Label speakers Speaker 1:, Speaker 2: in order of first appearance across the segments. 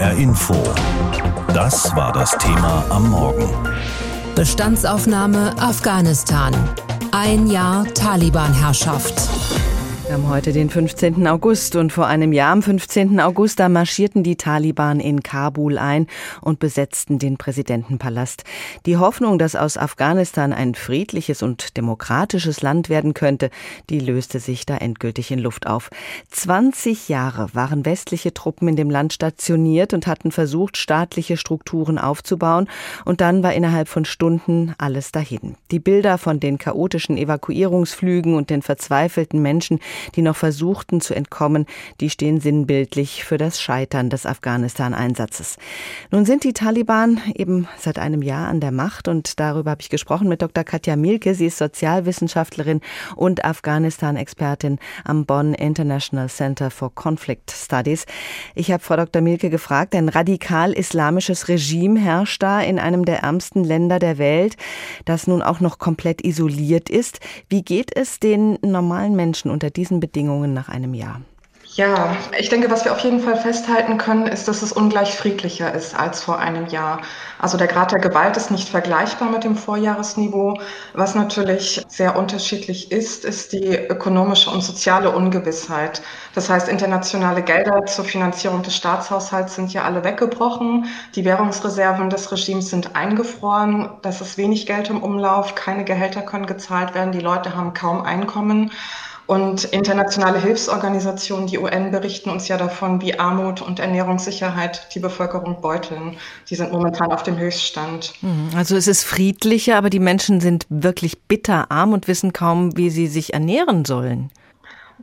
Speaker 1: HR Info. Das war das Thema am Morgen.
Speaker 2: Bestandsaufnahme Afghanistan. Ein Jahr Taliban-Herrschaft.
Speaker 3: Wir haben heute den 15. August und vor einem Jahr am 15. August, da marschierten die Taliban in Kabul ein und besetzten den Präsidentenpalast. Die Hoffnung, dass aus Afghanistan ein friedliches und demokratisches Land werden könnte, die löste sich da endgültig in Luft auf. 20 Jahre waren westliche Truppen in dem Land stationiert und hatten versucht, staatliche Strukturen aufzubauen und dann war innerhalb von Stunden alles dahin. Die Bilder von den chaotischen Evakuierungsflügen und den verzweifelten Menschen, die noch versuchten zu entkommen, die stehen sinnbildlich für das Scheitern des Afghanistan-Einsatzes. Nun sind die Taliban eben seit einem Jahr an der Macht und darüber habe ich gesprochen mit Dr. Katja Mielke. Sie ist Sozialwissenschaftlerin und Afghanistan-Expertin am Bonn International Center for Conflict Studies. Ich habe Frau Dr. Mielke gefragt, ein radikal-islamisches Regime herrscht da in einem der ärmsten Länder der Welt, das nun auch noch komplett isoliert ist. Wie geht es den normalen Menschen unter diesen diesen Bedingungen nach einem Jahr?
Speaker 4: Ja, ich denke, was wir auf jeden Fall festhalten können, ist, dass es ungleich friedlicher ist als vor einem Jahr. Also der Grad der Gewalt ist nicht vergleichbar mit dem Vorjahresniveau. Was natürlich sehr unterschiedlich ist, ist die ökonomische und soziale Ungewissheit. Das heißt, internationale Gelder zur Finanzierung des Staatshaushalts sind ja alle weggebrochen. Die Währungsreserven des Regimes sind eingefroren. Das ist wenig Geld im Umlauf. Keine Gehälter können gezahlt werden. Die Leute haben kaum Einkommen. Und internationale Hilfsorganisationen, die UN, berichten uns ja davon, wie Armut und Ernährungssicherheit die Bevölkerung beuteln. Die sind momentan auf dem Höchststand.
Speaker 3: Mhm. Also es ist friedlicher, aber die Menschen sind wirklich bitterarm und wissen kaum, wie sie sich ernähren sollen.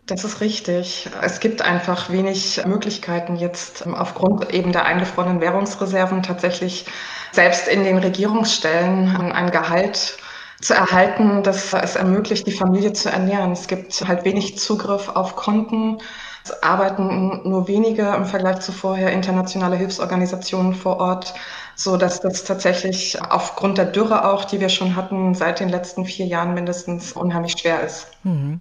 Speaker 4: Das ist richtig. Es gibt einfach wenig Möglichkeiten jetzt aufgrund eben der eingefrorenen Währungsreserven tatsächlich selbst in den Regierungsstellen ein Gehalt zu erhalten, dass es ermöglicht, die Familie zu ernähren. Es gibt halt wenig Zugriff auf Konten. Es arbeiten nur wenige im Vergleich zu vorher internationale Hilfsorganisationen vor Ort, so dass das tatsächlich aufgrund der Dürre auch, die wir schon hatten, seit den letzten vier Jahren mindestens unheimlich schwer ist.
Speaker 3: Mhm.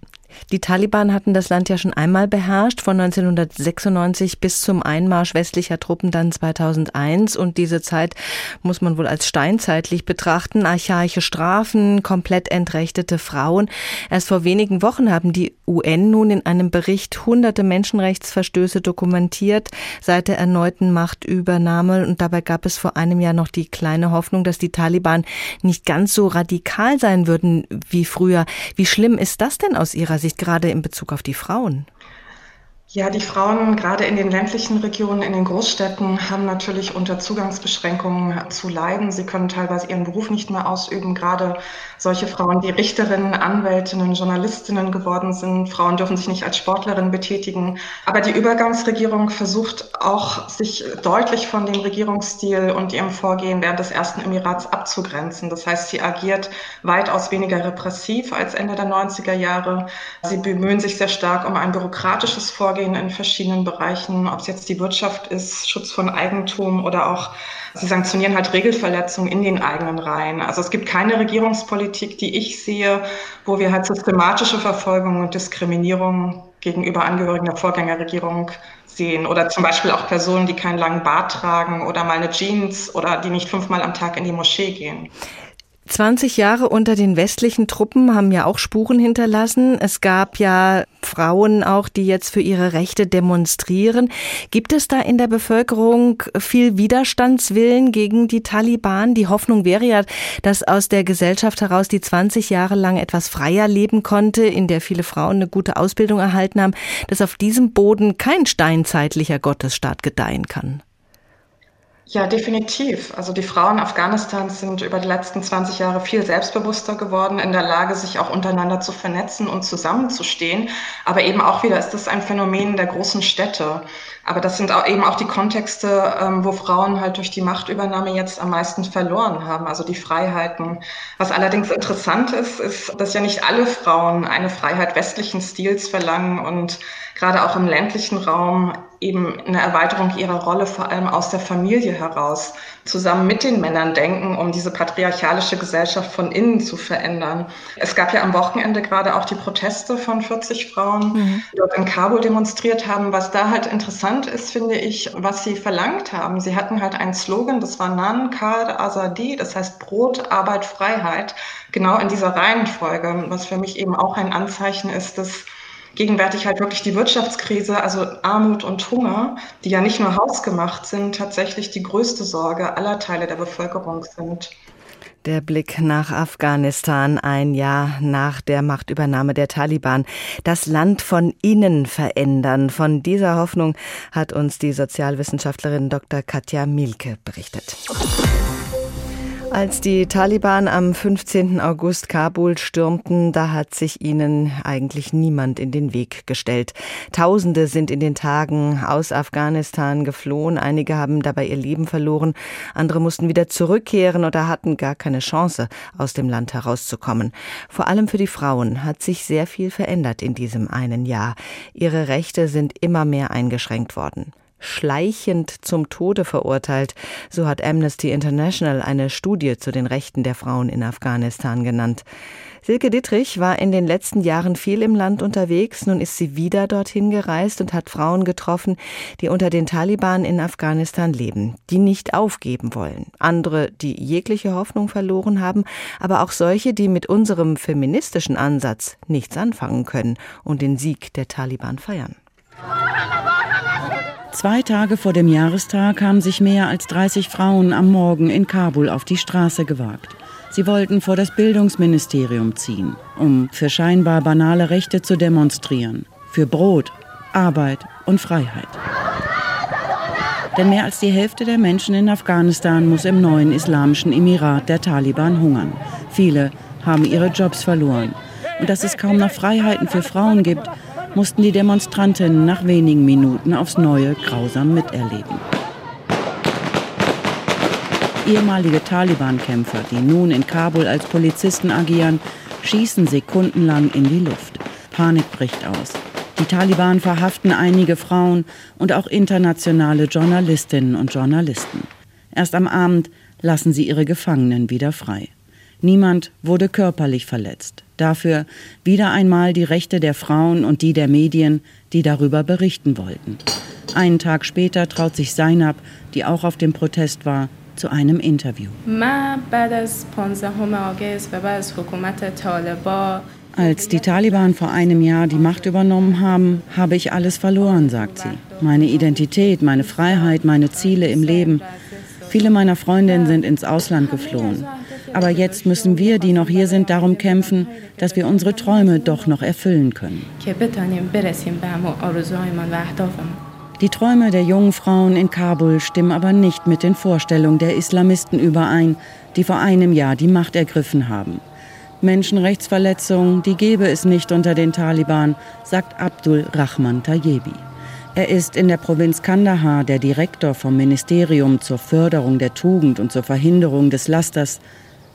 Speaker 3: Die Taliban hatten das Land ja schon einmal beherrscht, von 1996 bis zum Einmarsch westlicher Truppen dann 2001. Und diese Zeit muss man wohl als steinzeitlich betrachten. Archaische Strafen, komplett entrechtete Frauen. Erst vor wenigen Wochen haben die UN nun in einem Bericht hunderte Menschenrechtsverstöße dokumentiert seit der erneuten Machtübernahme. Und dabei gab es vor einem Jahr noch die kleine Hoffnung, dass die Taliban nicht ganz so radikal sein würden wie früher. Wie schlimm ist das denn aus Ihrer Sicht, gerade in Bezug auf die Frauen?
Speaker 4: Ja, die Frauen gerade in den ländlichen Regionen, in den Großstädten haben natürlich unter Zugangsbeschränkungen zu leiden. Sie können teilweise ihren Beruf nicht mehr ausüben. Gerade solche Frauen, die Richterinnen, Anwältinnen, Journalistinnen geworden sind. Frauen dürfen sich nicht als Sportlerinnen betätigen. Aber die Übergangsregierung versucht auch, sich deutlich von dem Regierungsstil und ihrem Vorgehen während des ersten Emirats abzugrenzen. Das heißt, sie agiert weitaus weniger repressiv als Ende der 90er Jahre. Sie bemühen sich sehr stark um ein bürokratisches Vorgehen Vorgehen in verschiedenen Bereichen, ob es jetzt die Wirtschaft ist, Schutz von Eigentum oder auch, sie sanktionieren halt Regelverletzungen in den eigenen Reihen. Also es gibt keine Regierungspolitik, die ich sehe, wo wir halt systematische Verfolgung und Diskriminierung gegenüber Angehörigen der Vorgängerregierung sehen. Oder zum Beispiel auch Personen, die keinen langen Bart tragen oder mal eine Jeans oder die nicht fünfmal am Tag in die Moschee gehen.
Speaker 3: 20 Jahre unter den westlichen Truppen haben ja auch Spuren hinterlassen. Es gab ja Frauen auch, die jetzt für ihre Rechte demonstrieren. Gibt es da in der Bevölkerung viel Widerstandswillen gegen die Taliban? Die Hoffnung wäre ja, dass aus der Gesellschaft heraus, die 20 Jahre lang etwas freier leben konnte, in der viele Frauen eine gute Ausbildung erhalten haben, dass auf diesem Boden kein steinzeitlicher Gottesstaat gedeihen kann.
Speaker 4: Ja, definitiv. Also die Frauen Afghanistans sind über die letzten 20 Jahre viel selbstbewusster geworden, in der Lage, sich auch untereinander zu vernetzen und zusammenzustehen. Aber eben auch wieder ist das ein Phänomen der großen Städte. Aber das sind auch eben auch die Kontexte, ähm, wo Frauen halt durch die Machtübernahme jetzt am meisten verloren haben, also die Freiheiten. Was allerdings interessant ist, ist, dass ja nicht alle Frauen eine Freiheit westlichen Stils verlangen und gerade auch im ländlichen Raum eben eine Erweiterung ihrer Rolle vor allem aus der Familie heraus zusammen mit den Männern denken, um diese patriarchalische Gesellschaft von innen zu verändern. Es gab ja am Wochenende gerade auch die Proteste von 40 Frauen, mhm. die dort in Kabul demonstriert haben. Was da halt interessant ist, finde ich, was sie verlangt haben. Sie hatten halt einen Slogan, das war Nan Kar Azadi, das heißt Brot, Arbeit, Freiheit, genau in dieser Reihenfolge, was für mich eben auch ein Anzeichen ist, dass gegenwärtig halt wirklich die Wirtschaftskrise, also Armut und Hunger, die ja nicht nur hausgemacht sind, tatsächlich die größte Sorge aller Teile der Bevölkerung sind.
Speaker 3: Der Blick nach Afghanistan ein Jahr nach der Machtübernahme der Taliban. Das Land von innen verändern. Von dieser Hoffnung hat uns die Sozialwissenschaftlerin Dr. Katja Mielke berichtet. Als die Taliban am 15. August Kabul stürmten, da hat sich ihnen eigentlich niemand in den Weg gestellt. Tausende sind in den Tagen aus Afghanistan geflohen. Einige haben dabei ihr Leben verloren. Andere mussten wieder zurückkehren oder hatten gar keine Chance, aus dem Land herauszukommen. Vor allem für die Frauen hat sich sehr viel verändert in diesem einen Jahr. Ihre Rechte sind immer mehr eingeschränkt worden schleichend zum Tode verurteilt. So hat Amnesty International eine Studie zu den Rechten der Frauen in Afghanistan genannt. Silke Dittrich war in den letzten Jahren viel im Land unterwegs. Nun ist sie wieder dorthin gereist und hat Frauen getroffen, die unter den Taliban in Afghanistan leben, die nicht aufgeben wollen. Andere, die jegliche Hoffnung verloren haben, aber auch solche, die mit unserem feministischen Ansatz nichts anfangen können und den Sieg der Taliban feiern.
Speaker 5: Zwei Tage vor dem Jahrestag haben sich mehr als 30 Frauen am Morgen in Kabul auf die Straße gewagt. Sie wollten vor das Bildungsministerium ziehen, um für scheinbar banale Rechte zu demonstrieren. Für Brot, Arbeit und Freiheit. Denn mehr als die Hälfte der Menschen in Afghanistan muss im neuen islamischen Emirat der Taliban hungern. Viele haben ihre Jobs verloren. Und dass es kaum noch Freiheiten für Frauen gibt, mussten die Demonstrantinnen nach wenigen Minuten aufs Neue grausam miterleben. Ehemalige Taliban-Kämpfer, die nun in Kabul als Polizisten agieren, schießen sekundenlang in die Luft. Panik bricht aus. Die Taliban verhaften einige Frauen und auch internationale Journalistinnen und Journalisten. Erst am Abend lassen sie ihre Gefangenen wieder frei. Niemand wurde körperlich verletzt. Dafür wieder einmal die Rechte der Frauen und die der Medien, die darüber berichten wollten. Einen Tag später traut sich Seinab, die auch auf dem Protest war, zu einem Interview. Als die Taliban vor einem Jahr die Macht übernommen haben, habe ich alles verloren, sagt sie. Meine Identität, meine Freiheit, meine Ziele im Leben. Viele meiner Freundinnen sind ins Ausland geflohen. Aber jetzt müssen wir, die noch hier sind, darum kämpfen, dass wir unsere Träume doch noch erfüllen können. Die Träume der jungen Frauen in Kabul stimmen aber nicht mit den Vorstellungen der Islamisten überein, die vor einem Jahr die Macht ergriffen haben. Menschenrechtsverletzungen, die gäbe es nicht unter den Taliban, sagt Abdul Rahman Tayebi. Er ist in der Provinz Kandahar der Direktor vom Ministerium zur Förderung der Tugend und zur Verhinderung des Lasters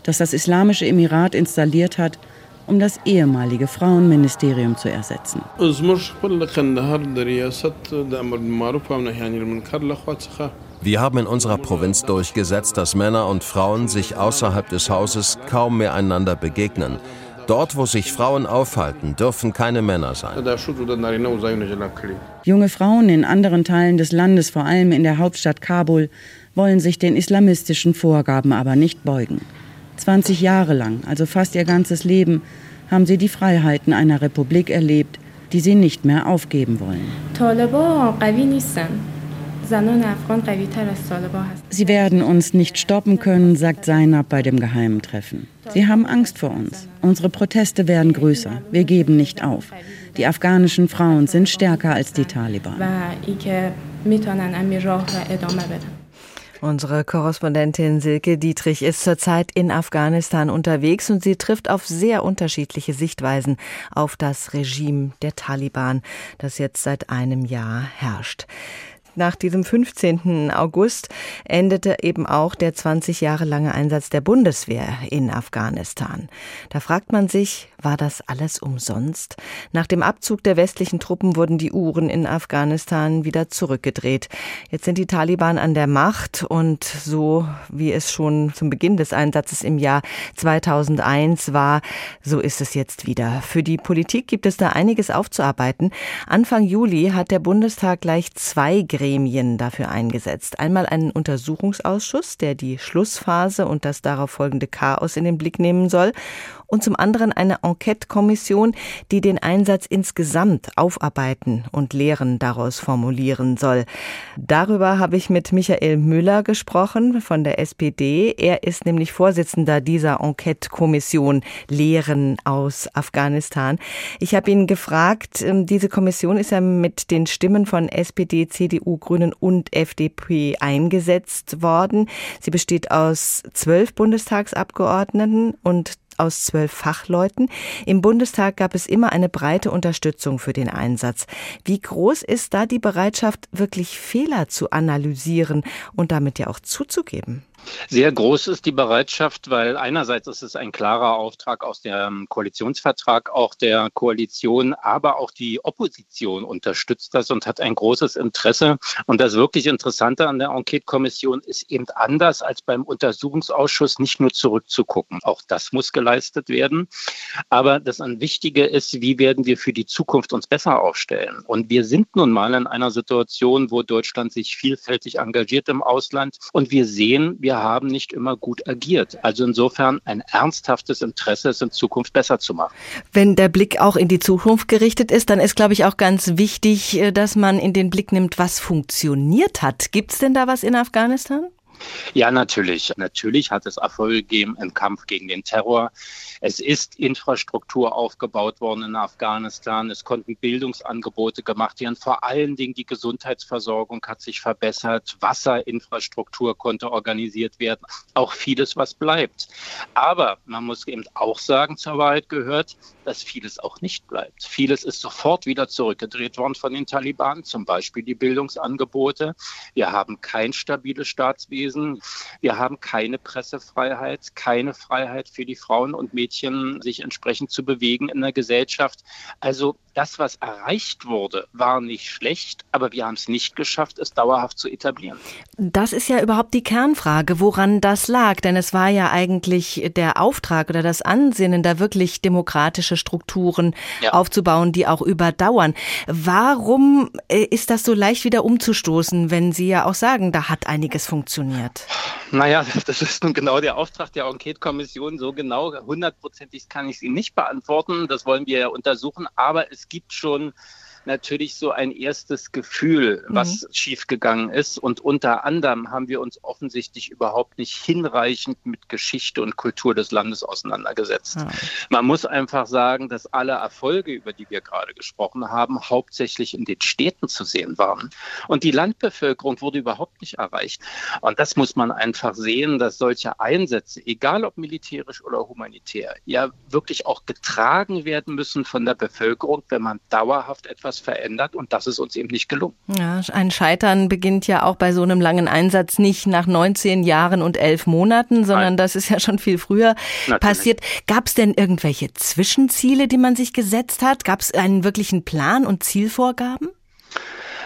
Speaker 5: das das Islamische Emirat installiert hat, um das ehemalige Frauenministerium zu ersetzen.
Speaker 6: Wir haben in unserer Provinz durchgesetzt, dass Männer und Frauen sich außerhalb des Hauses kaum mehr einander begegnen. Dort, wo sich Frauen aufhalten, dürfen keine Männer sein.
Speaker 5: Junge Frauen in anderen Teilen des Landes, vor allem in der Hauptstadt Kabul, wollen sich den islamistischen Vorgaben aber nicht beugen. 20 Jahre lang, also fast ihr ganzes Leben, haben sie die Freiheiten einer Republik erlebt, die sie nicht mehr aufgeben wollen. Sie werden uns nicht stoppen können, sagt Zainab bei dem geheimen Treffen. Sie haben Angst vor uns. Unsere Proteste werden größer. Wir geben nicht auf. Die afghanischen Frauen sind stärker als die Taliban.
Speaker 3: Unsere Korrespondentin Silke Dietrich ist zurzeit in Afghanistan unterwegs und sie trifft auf sehr unterschiedliche Sichtweisen auf das Regime der Taliban, das jetzt seit einem Jahr herrscht. nach diesem 15. August endete eben auch der 20 Jahre lange Einsatz der Bundeswehr in Afghanistan. Da fragt man sich, war das alles umsonst? Nach dem Abzug der westlichen Truppen wurden die Uhren in Afghanistan wieder zurückgedreht. Jetzt sind die Taliban an der Macht und so wie es schon zum Beginn des Einsatzes im Jahr 2001 war, so ist es jetzt wieder. Für die Politik gibt es da einiges aufzuarbeiten. Anfang Juli hat der Bundestag gleich zwei Gremien dafür eingesetzt. Einmal einen Untersuchungsausschuss, der die Schlussphase und das darauf folgende Chaos in den Blick nehmen soll und zum anderen eine Enquete-Kommission, die den Einsatz insgesamt aufarbeiten und Lehren daraus formulieren soll. Darüber habe ich mit Michael Müller gesprochen von der SPD. Er ist nämlich Vorsitzender dieser Enquete-Kommission Lehren aus Afghanistan. Ich habe ihn gefragt, ähm, diese Kommission ist ja mit den Stimmen von SPD, CDU, Grünen und FDP eingesetzt worden. Sie besteht aus zwölf Bundestagsabgeordneten und aus zwölf Fachleuten. Im Bundestag gab es immer eine breite Unterstützung für den Einsatz. Wie groß ist da die Bereitschaft, wirklich Fehler zu analysieren und damit ja auch zuzugeben?
Speaker 7: Sehr groß ist die Bereitschaft, weil einerseits ist es ein klarer Auftrag aus dem Koalitionsvertrag auch der Koalition, aber auch die Opposition unterstützt das und hat ein großes Interesse. Und das wirklich Interessante an der Enquete-Kommission ist eben anders als beim Untersuchungsausschuss nicht nur zurückzugucken. Auch das muss geleistet werden. Aber das Wichtige ist, wie werden wir für die Zukunft uns besser aufstellen? Und wir sind nun mal in einer Situation, wo Deutschland sich vielfältig engagiert im Ausland. Und wir sehen, wir wir haben nicht immer gut agiert. Also insofern ein ernsthaftes Interesse, es in Zukunft besser zu machen.
Speaker 3: Wenn der Blick auch in die Zukunft gerichtet ist, dann ist, glaube ich, auch ganz wichtig, äh, dass man in den Blick nimmt, was funktioniert hat. Gibt es denn da was in Afghanistan?
Speaker 7: Ja, natürlich. Natürlich hat es Erfolge gegeben im Kampf gegen den Terror. Es ist Infrastruktur aufgebaut worden in Afghanistan. Es konnten Bildungsangebote gemacht werden. Vor allen Dingen die Gesundheitsversorgung hat sich verbessert. Wasserinfrastruktur konnte organisiert werden. Auch vieles, was bleibt. Aber man muss eben auch sagen, zur Wahrheit gehört, dass vieles auch nicht bleibt. Vieles ist sofort wieder zurückgedreht worden von den Taliban, zum Beispiel die Bildungsangebote. Wir haben kein stabiles Staatswesen. Wir haben keine Pressefreiheit, keine Freiheit für die Frauen und Mädchen, sich entsprechend zu bewegen in der Gesellschaft. Also das, was erreicht wurde, war nicht schlecht, aber wir haben es nicht geschafft, es dauerhaft zu etablieren.
Speaker 3: Das ist ja überhaupt die Kernfrage, woran das lag. Denn es war ja eigentlich der Auftrag oder das Ansinnen, da wirklich demokratische Strukturen ja. aufzubauen, die auch überdauern. Warum äh, ist das so leicht wieder umzustoßen, wenn Sie ja auch sagen, da hat einiges funktioniert?
Speaker 7: Naja, das ist nun genau der Auftrag der Enquete-Kommission. So genau, hundertprozentig kann ich Sie nicht beantworten. Das wollen wir ja untersuchen. Aber es es gibt schon natürlich so ein erstes Gefühl, was mhm. schiefgegangen ist. Und unter anderem haben wir uns offensichtlich überhaupt nicht hinreichend mit Geschichte und Kultur des Landes auseinandergesetzt. Ja. Man muss einfach sagen, dass alle Erfolge, über die wir gerade gesprochen haben, hauptsächlich in den Städten zu sehen waren. Und die Landbevölkerung wurde überhaupt nicht erreicht. Und das muss man einfach sehen, dass solche Einsätze, egal ob militärisch oder humanitär, ja wirklich auch getragen werden müssen von der Bevölkerung, wenn man dauerhaft etwas etwas verändert und das ist uns eben nicht gelungen.
Speaker 3: Ja, ein Scheitern beginnt ja auch bei so einem langen Einsatz nicht nach 19 Jahren und 11 Monaten, sondern Nein. das ist ja schon viel früher Natürlich. passiert. Gab es denn irgendwelche Zwischenziele, die man sich gesetzt hat? Gab es einen wirklichen Plan und Zielvorgaben?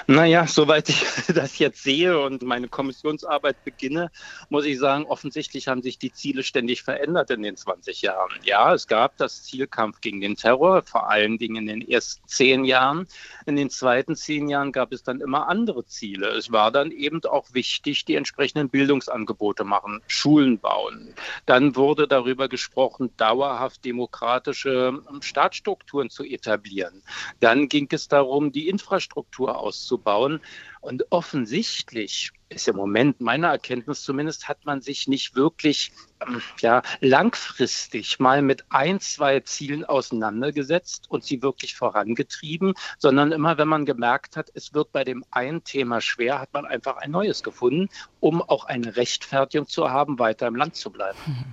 Speaker 7: Naja, soweit ich das jetzt sehe und meine Kommissionsarbeit beginne, muss ich sagen, offensichtlich haben sich die Ziele ständig verändert in den 20 Jahren. Ja, es gab das Zielkampf gegen den Terror, vor allen Dingen in den ersten zehn Jahren. In den zweiten zehn Jahren gab es dann immer andere Ziele. Es war dann eben auch wichtig, die entsprechenden Bildungsangebote machen, Schulen bauen. Dann wurde darüber gesprochen, dauerhaft demokratische Staatsstrukturen zu etablieren. Dann ging es darum, die Infrastruktur auszubauen aufzubauen. Und offensichtlich ist im Moment meiner Erkenntnis zumindest, hat man sich nicht wirklich ähm, ja, langfristig mal mit ein, zwei Zielen auseinandergesetzt und sie wirklich vorangetrieben, sondern immer, wenn man gemerkt hat, es wird bei dem einen Thema schwer, hat man einfach ein neues gefunden, um auch eine Rechtfertigung zu haben, weiter im Land zu bleiben. Hm.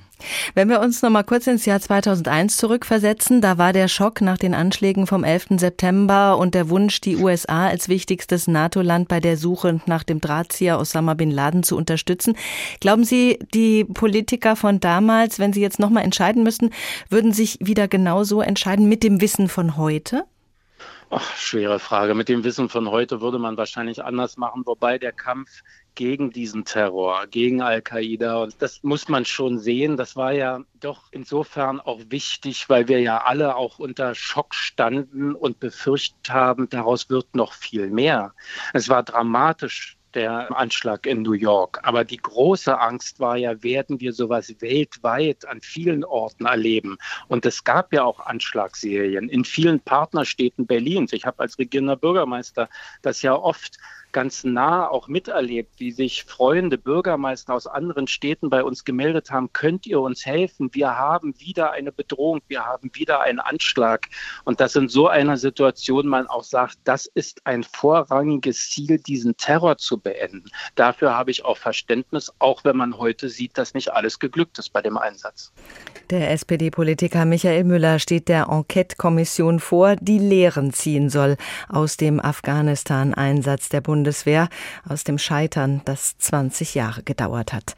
Speaker 3: Wenn wir uns noch mal kurz ins Jahr 2001 zurückversetzen, da war der Schock nach den Anschlägen vom 11. September und der Wunsch, die USA als wichtigstes NATO-Land bei der Suche nach dem Drahtzieher Osama bin Laden zu unterstützen. Glauben Sie, die Politiker von damals, wenn sie jetzt nochmal entscheiden müssten, würden sich wieder genauso entscheiden mit dem Wissen von heute?
Speaker 7: Ach, schwere Frage. Mit dem Wissen von heute würde man wahrscheinlich anders machen, wobei der Kampf gegen diesen Terror, gegen Al-Qaida, und das muss man schon sehen, das war ja doch insofern auch wichtig, weil wir ja alle auch unter Schock standen und befürchtet haben, daraus wird noch viel mehr. Es war dramatisch der Anschlag in New York. Aber die große Angst war ja, werden wir sowas weltweit an vielen Orten erleben? Und es gab ja auch Anschlagsserien in vielen Partnerstädten Berlins. Ich habe als regierender Bürgermeister das ja oft ganz nah auch miterlebt, wie sich Freunde, Bürgermeister aus anderen Städten bei uns gemeldet haben, könnt ihr uns helfen? Wir haben wieder eine Bedrohung, wir haben wieder einen Anschlag. Und dass in so einer Situation man auch sagt, das ist ein vorrangiges Ziel, diesen Terror zu beenden. Dafür habe ich auch Verständnis, auch wenn man heute sieht, dass nicht alles geglückt ist bei dem Einsatz.
Speaker 3: Der SPD-Politiker Michael Müller steht der Enquete-Kommission vor, die Lehren ziehen soll aus dem Afghanistan-Einsatz der Bundeswehr. Bundeswehr aus dem Scheitern, das 20 Jahre gedauert hat.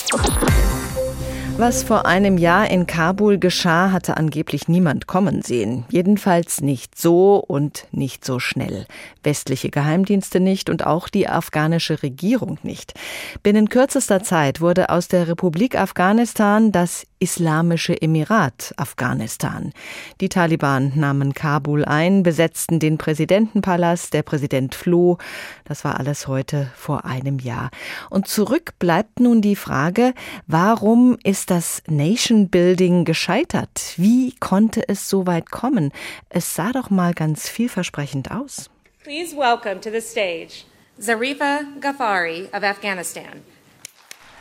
Speaker 3: Was vor einem Jahr in Kabul geschah, hatte angeblich niemand kommen sehen. Jedenfalls nicht so und nicht so schnell. Westliche Geheimdienste nicht und auch die afghanische Regierung nicht. Binnen kürzester Zeit wurde aus der Republik Afghanistan das Islamische Emirat Afghanistan. Die Taliban nahmen Kabul ein, besetzten den Präsidentenpalast, der Präsident floh. Das war alles heute vor einem Jahr. Und zurück bleibt nun die Frage, warum ist das Nation Building gescheitert? Wie konnte es so weit kommen? Es sah doch mal ganz vielversprechend aus.
Speaker 8: Please welcome to the stage Zarifa Ghaffari of Afghanistan.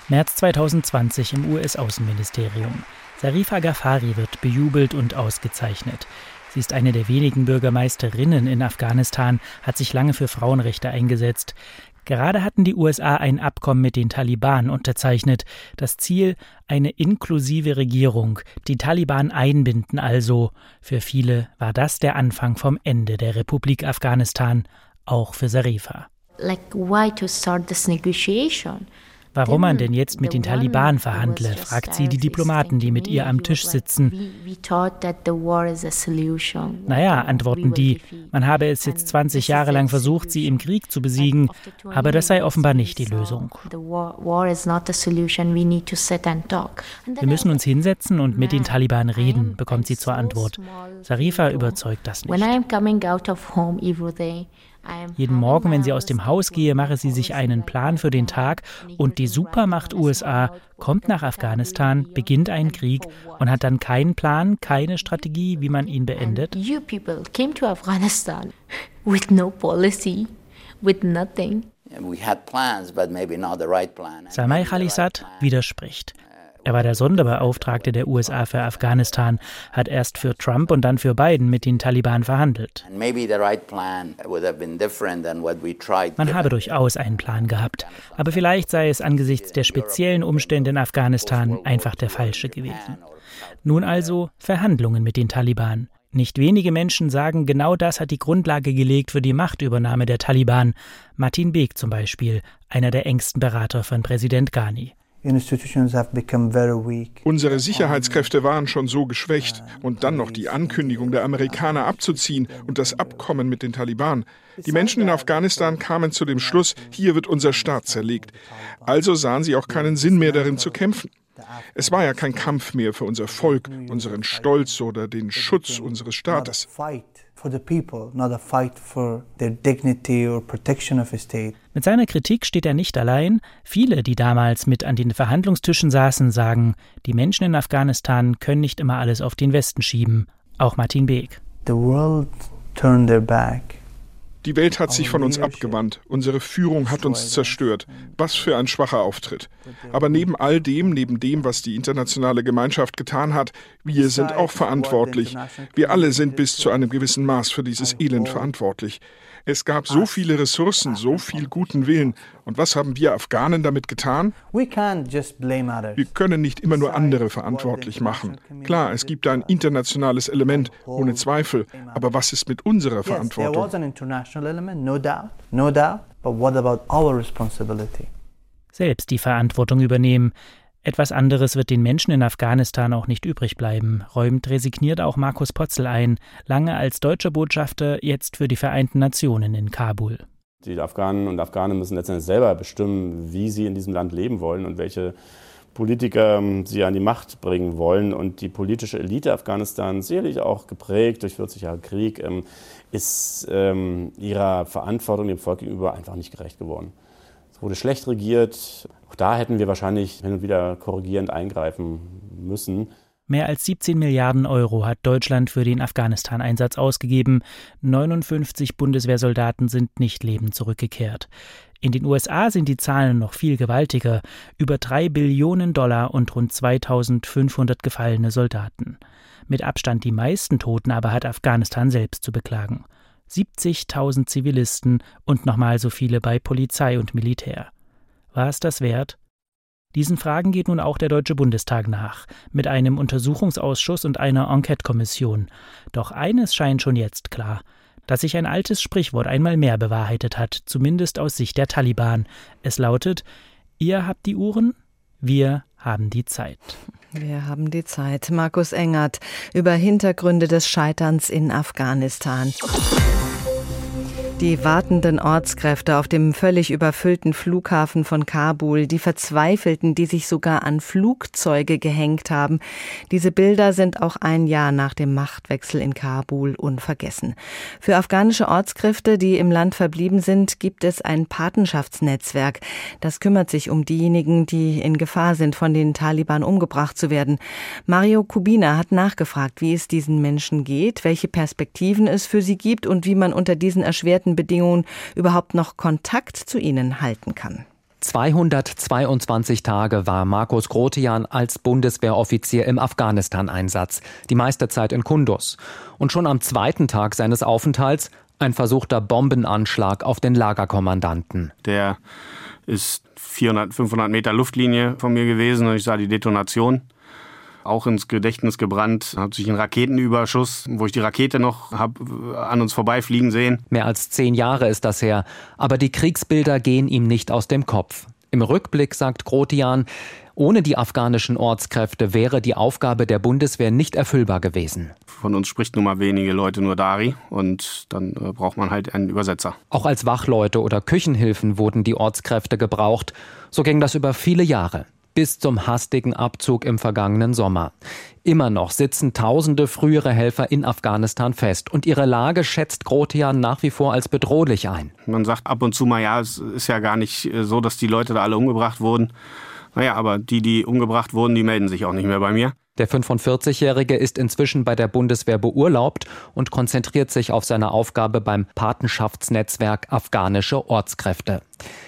Speaker 9: März 2020 im US-Außenministerium. Sarifa Ghaffari wird bejubelt und ausgezeichnet. Sie ist eine der wenigen Bürgermeisterinnen in Afghanistan, hat sich lange für Frauenrechte eingesetzt. Gerade hatten die USA ein Abkommen mit den Taliban unterzeichnet. Das Ziel eine inklusive Regierung, die Taliban einbinden also. Für viele war das der Anfang vom Ende der Republik Afghanistan, auch für Sarifa.
Speaker 10: Like why to start this negotiation?
Speaker 9: Warum man denn jetzt mit den Taliban verhandle, fragt sie die Diplomaten, die mit ihr am Tisch sitzen. Naja, antworten die, man habe es jetzt 20 Jahre lang versucht, sie im Krieg zu besiegen, aber das sei offenbar nicht die Lösung. Wir müssen uns hinsetzen und mit den Taliban reden, bekommt sie zur Antwort. Sarifa überzeugt das nicht. Jeden Morgen, wenn sie aus dem Haus gehe, mache sie sich einen Plan für den Tag und die Supermacht USA kommt nach Afghanistan, beginnt einen Krieg und hat dann keinen Plan, keine Strategie, wie man ihn beendet.
Speaker 10: You people came to Afghanistan with no policy, with nothing.
Speaker 9: Samai Khalisat widerspricht. Er war der Sonderbeauftragte der USA für Afghanistan, hat erst für Trump und dann für Biden mit den Taliban verhandelt. Man habe durchaus einen Plan gehabt, aber vielleicht sei es angesichts der speziellen Umstände in Afghanistan einfach der falsche gewesen. Nun also Verhandlungen mit den Taliban. Nicht wenige Menschen sagen, genau das hat die Grundlage gelegt für die Machtübernahme der Taliban. Martin Beek zum Beispiel, einer der engsten Berater von Präsident Ghani.
Speaker 11: Unsere Sicherheitskräfte waren schon so geschwächt und dann noch die Ankündigung der Amerikaner abzuziehen und das Abkommen mit den Taliban. Die Menschen in Afghanistan kamen zu dem Schluss, hier wird unser Staat zerlegt. Also sahen sie auch keinen Sinn mehr darin zu kämpfen. Es war ja kein Kampf mehr für unser Volk, unseren Stolz oder den Schutz unseres Staates.
Speaker 9: Mit seiner Kritik steht er nicht allein. Viele, die damals mit an den Verhandlungstischen saßen, sagen, die Menschen in Afghanistan können nicht immer alles auf den Westen schieben. Auch Martin Beek.
Speaker 11: The world turned their back die Welt hat sich von uns abgewandt. Unsere Führung hat uns zerstört. Was für ein schwacher Auftritt. Aber neben all dem, neben dem, was die internationale Gemeinschaft getan hat, wir sind auch verantwortlich. Wir alle sind bis zu einem gewissen Maß für dieses Elend verantwortlich. Es gab so viele Ressourcen, so viel guten Willen. Und was haben wir Afghanen damit getan? Wir können nicht immer nur andere verantwortlich machen. Klar, es gibt ein internationales Element, ohne Zweifel. Aber was ist mit unserer Verantwortung?
Speaker 9: Selbst die Verantwortung übernehmen. Etwas anderes wird den Menschen in Afghanistan auch nicht übrig bleiben, räumt resigniert auch Markus Potzel ein, lange als deutscher Botschafter, jetzt für die Vereinten Nationen in Kabul.
Speaker 12: Die Afghanen und Afghanen müssen letztendlich selber bestimmen, wie sie in diesem Land leben wollen und welche Politiker ähm, sie an die Macht bringen wollen. Und die politische Elite Afghanistans, sicherlich auch geprägt durch 40 Jahre Krieg, ähm, ist ähm, ihrer Verantwortung dem Volk gegenüber einfach nicht gerecht geworden. Es wurde schlecht regiert. Auch da hätten wir wahrscheinlich hin und wieder korrigierend eingreifen müssen.
Speaker 9: Mehr als 17 Milliarden Euro hat Deutschland für den Afghanistan-Einsatz ausgegeben. 59 Bundeswehrsoldaten sind nicht lebend zurückgekehrt. In den USA sind die Zahlen noch viel gewaltiger. Über 3 Billionen Dollar und rund 2500 gefallene Soldaten. Mit Abstand die meisten Toten aber hat Afghanistan selbst zu beklagen. 70.000 Zivilisten und nochmal so viele bei Polizei und Militär. War es das wert? Diesen Fragen geht nun auch der Deutsche Bundestag nach, mit einem Untersuchungsausschuss und einer Enquete-Kommission. Doch eines scheint schon jetzt klar, dass sich ein altes Sprichwort einmal mehr bewahrheitet hat, zumindest aus Sicht der Taliban. Es lautet, ihr habt die Uhren, wir haben die Zeit.
Speaker 3: Wir haben die Zeit. Markus Engert über Hintergründe des Scheiterns in Afghanistan. Die wartenden Ortskräfte auf dem völlig überfüllten Flughafen von Kabul, die Verzweifelten, die sich sogar an Flugzeuge gehängt haben. Diese Bilder sind auch ein Jahr nach dem Machtwechsel in Kabul unvergessen. Für afghanische Ortskräfte, die im Land verblieben sind, gibt es ein Patenschaftsnetzwerk. Das kümmert sich um diejenigen, die in Gefahr sind, von den Taliban umgebracht zu werden. Mario Kubina hat nachgefragt, wie es diesen Menschen geht, welche Perspektiven es für sie gibt und wie man unter diesen erschwerten Bedingungen überhaupt noch Kontakt zu ihnen halten kann.
Speaker 13: 222 Tage war Markus Grotian als Bundeswehroffizier im Afghanistan-Einsatz, die meiste Zeit in Kundus. Und schon am zweiten Tag seines Aufenthalts ein versuchter Bombenanschlag auf den Lagerkommandanten.
Speaker 14: Der ist 400, 500 Meter Luftlinie von mir gewesen und ich sah die Detonation auch ins Gedächtnis gebrannt. Hat sich ein Raketenüberschuss, wo ich die Rakete noch habe äh, an uns vorbeifliegen sehen.
Speaker 13: Mehr als zehn Jahre ist das her, aber die Kriegsbilder gehen ihm nicht aus dem Kopf. Im Rückblick sagt Grotian, ohne die afghanischen Ortskräfte wäre die Aufgabe der Bundeswehr nicht erfüllbar gewesen.
Speaker 14: Von uns spricht nun mal wenige Leute nur Dari und dann äh, braucht man halt einen Übersetzer.
Speaker 13: Auch als Wachleute oder Küchenhilfen wurden die Ortskräfte gebraucht. So ging das über viele Jahre bis zum hastigen Abzug im vergangenen Sommer. Immer noch sitzen tausende frühere Helfer in Afghanistan fest und ihre Lage schätzt Grotian nach wie vor als bedrohlich ein.
Speaker 14: Man sagt ab und zu mal, ja, es ist ja gar nicht äh, so, dass die Leute da alle umgebracht wurden. Naja, aber die, die umgebracht wurden, die melden sich auch nicht mehr bei mir.
Speaker 13: Der 45-Jährige ist inzwischen bei der Bundeswehr beurlaubt und konzentriert sich auf seine Aufgabe beim Patenschaftsnetzwerk Afghanische Ortskräfte.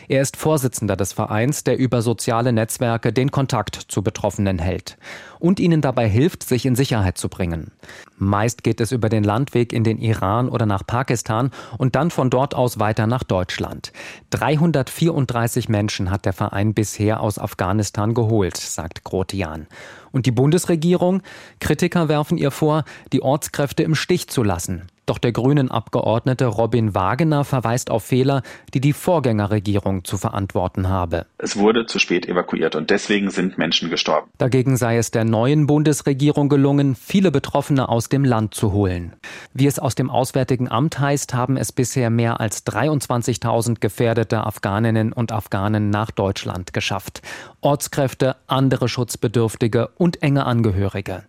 Speaker 13: Er ist Vorsitzender des Vereins, der über soziale Netzwerke den Kontakt zu Betroffenen hält und ihnen dabei hilft, sich in Sicherheit zu bringen. Meist geht es über den Landweg in den Iran oder nach Pakistan und dann von dort aus weiter nach Deutschland. 334 Menschen hat der Verein bisher aus Afghanistan geholt, sagt Grotian. Und die Bundesregierung? Kritiker werfen ihr vor, die Ortskräfte im Stich zu lassen. Doch der grünen Abgeordnete Robin Wagener verweist auf Fehler, die die Vorgängerregierung zu verantworten habe.
Speaker 15: Es wurde zu spät evakuiert und deswegen sind Menschen gestorben.
Speaker 13: Dagegen sei es der neuen Bundesregierung gelungen, viele Betroffene aus dem Land zu holen. Wie es aus dem Auswärtigen Amt heißt, haben es bisher mehr als 23.000 gefährdete Afghaninnen und Afghanen nach Deutschland geschafft. Ortskräfte, andere Schutzbedürftige und enge Angehörige.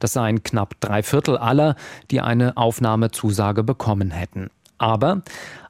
Speaker 13: Das seien knapp drei Viertel aller, die eine Aufnahmezusage bekommen hätten. Aber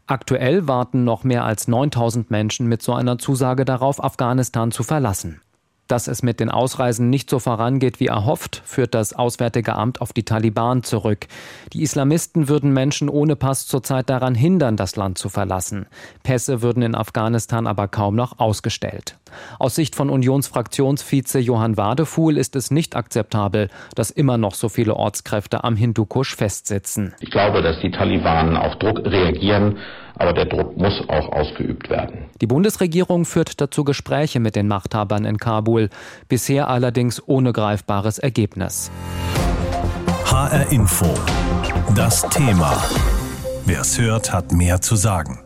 Speaker 13: aktuell warten noch mehr als 9000 Menschen mit so einer Zusage darauf, Afghanistan zu verlassen. Dass es mit den Ausreisen nicht so vorangeht wie erhofft, führt das Auswärtige Amt auf die Taliban zurück. Die Islamisten würden Menschen ohne Pass zurzeit daran hindern, das Land zu verlassen. Pässe würden in Afghanistan aber kaum noch ausgestellt. Aus Sicht von Unionsfraktionsvize Johann Wadefuhl ist es nicht akzeptabel, dass immer noch so viele Ortskräfte am Hindukusch festsitzen.
Speaker 16: Ich glaube, dass die Taliban auf Druck reagieren aber der Druck muss auch ausgeübt werden.
Speaker 13: Die Bundesregierung führt dazu Gespräche mit den Machthabern in Kabul, bisher allerdings ohne greifbares Ergebnis.
Speaker 1: HR Info. Das Thema. Wer es hört, hat mehr zu sagen.